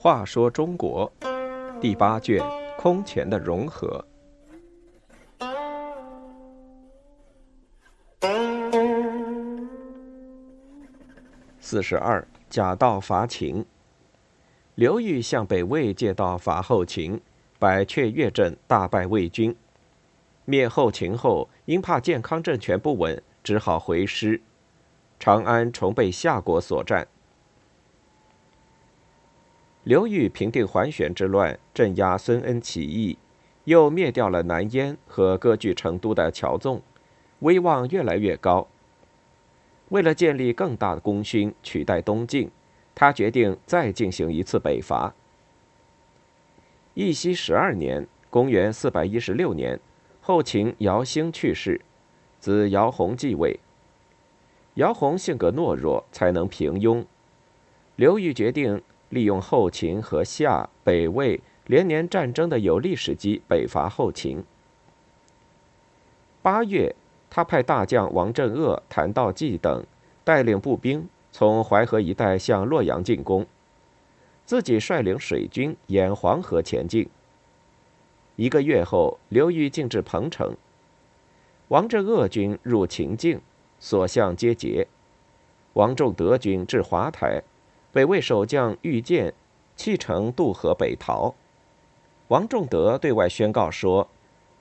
话说中国第八卷空前的融合。四十二，假道伐秦。刘裕向北魏借道伐后秦，百雀跃阵，大败魏军。灭后秦后，因怕健康政权不稳，只好回师。长安重被夏国所占。刘裕平定桓玄之乱，镇压孙恩起义，又灭掉了南燕和割据成都的乔纵，威望越来越高。为了建立更大的功勋，取代东晋，他决定再进行一次北伐。义熙十二年（公元416年），后秦姚兴去世，子姚泓继位。姚泓性格懦弱，才能平庸。刘裕决定利用后秦和夏、北魏连年战争的有利时机，北伐后秦。八月。他派大将王镇恶、谭道济等带领步兵从淮河一带向洛阳进攻，自己率领水军沿黄河前进。一个月后，刘裕进至彭城，王镇恶军入秦境，所向皆捷。王仲德军至华台，北魏守将玉建弃城渡河北逃。王仲德对外宣告说。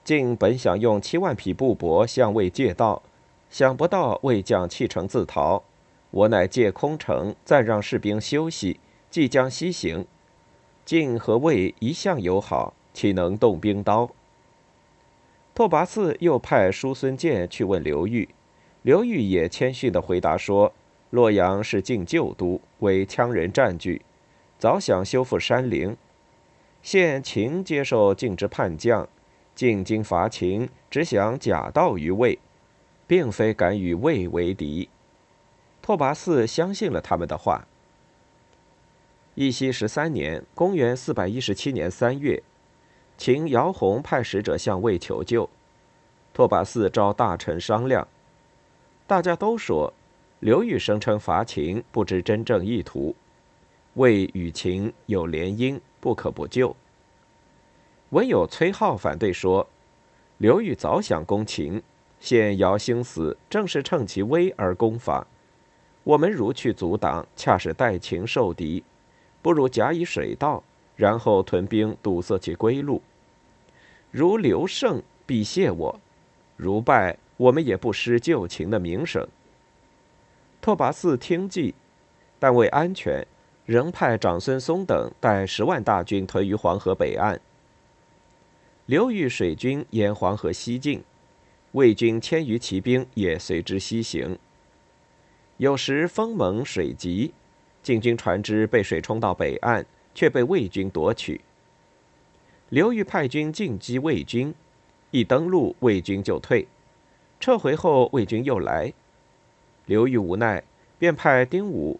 晋本想用七万匹布帛向魏借道，想不到魏将弃城自逃，我乃借空城，暂让士兵休息，即将西行。晋和魏一向友好，岂能动兵刀？拓跋嗣又派叔孙建去问刘裕，刘裕也谦逊地回答说：“洛阳是晋旧都，为羌人占据，早想修复山陵，现秦接受晋之叛将。”进京伐秦，只想假道于魏，并非敢与魏为敌。拓跋嗣相信了他们的话。义熙十三年（公元417年三月），秦姚泓派使者向魏求救，拓跋嗣召大臣商量，大家都说刘裕声称伐秦，不知真正意图，魏与秦有联姻，不可不救。唯有崔浩反对说：“刘裕早想攻秦，现姚兴死，正是趁其危而攻伐。我们如去阻挡，恰是待秦受敌，不如假以水道，然后屯兵堵塞其归路。如刘胜，必谢我；如败，我们也不失旧情的名声。”拓跋嗣听计，但为安全，仍派长孙松等带十万大军屯于黄河北岸。刘裕水军沿黄河西进，魏军千余骑兵也随之西行。有时风猛水急，晋军船只被水冲到北岸，却被魏军夺取。刘裕派军进击魏军，一登陆，魏军就退；撤回后，魏军又来。刘裕无奈，便派丁武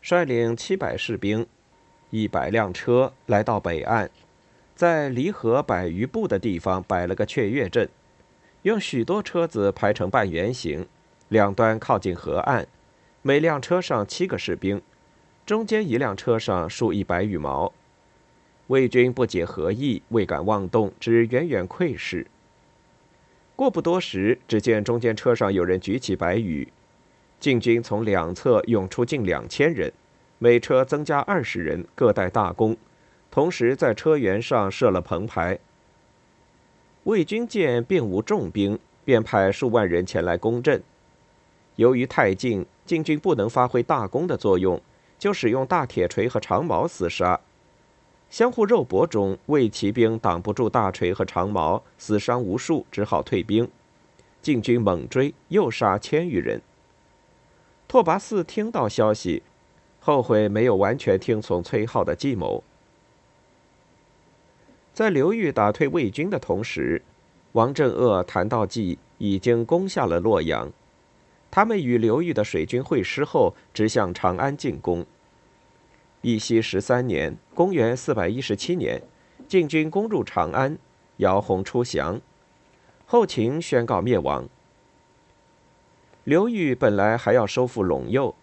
率领七百士兵、一百辆车来到北岸。在离河百余步的地方摆了个雀跃阵，用许多车子排成半圆形，两端靠近河岸，每辆车上七个士兵，中间一辆车上竖一百羽毛。魏军不解何意，未敢妄动，只远远窥视。过不多时，只见中间车上有人举起白羽，晋军从两侧涌出近两千人，每车增加二十人，各带大弓。同时，在车辕上设了棚牌。魏军见并无重兵，便派数万人前来攻阵。由于太近，晋军不能发挥大弓的作用，就使用大铁锤和长矛厮杀。相互肉搏中，魏骑兵挡不住大锤和长矛，死伤无数，只好退兵。晋军猛追，又杀千余人。拓跋嗣听到消息，后悔没有完全听从崔浩的计谋。在刘裕打退魏军的同时，王镇恶、谭道济已经攻下了洛阳。他们与刘裕的水军会师后，直向长安进攻。义熙十三年（公元417年），晋军攻入长安，姚泓出降，后秦宣告灭亡。刘裕本来还要收复陇右，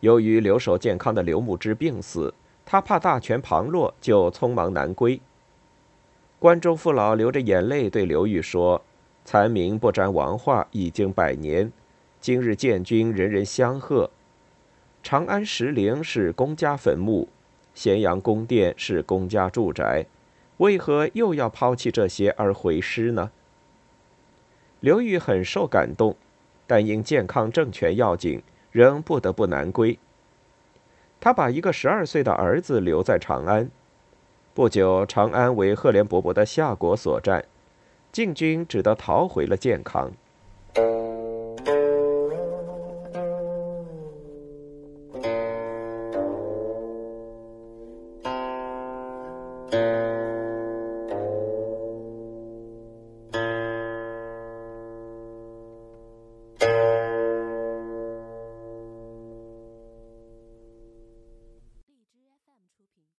由于留守健康的刘牧之病死，他怕大权旁落，就匆忙南归。关中父老流着眼泪对刘裕说：“残民不沾王化已经百年，今日建军，人人相贺。长安石陵是公家坟墓，咸阳宫殿是公家住宅，为何又要抛弃这些而回师呢？”刘裕很受感动，但因健康政权要紧，仍不得不南归。他把一个十二岁的儿子留在长安。不久，长安为赫连勃勃的夏国所占，晋军只得逃回了建康。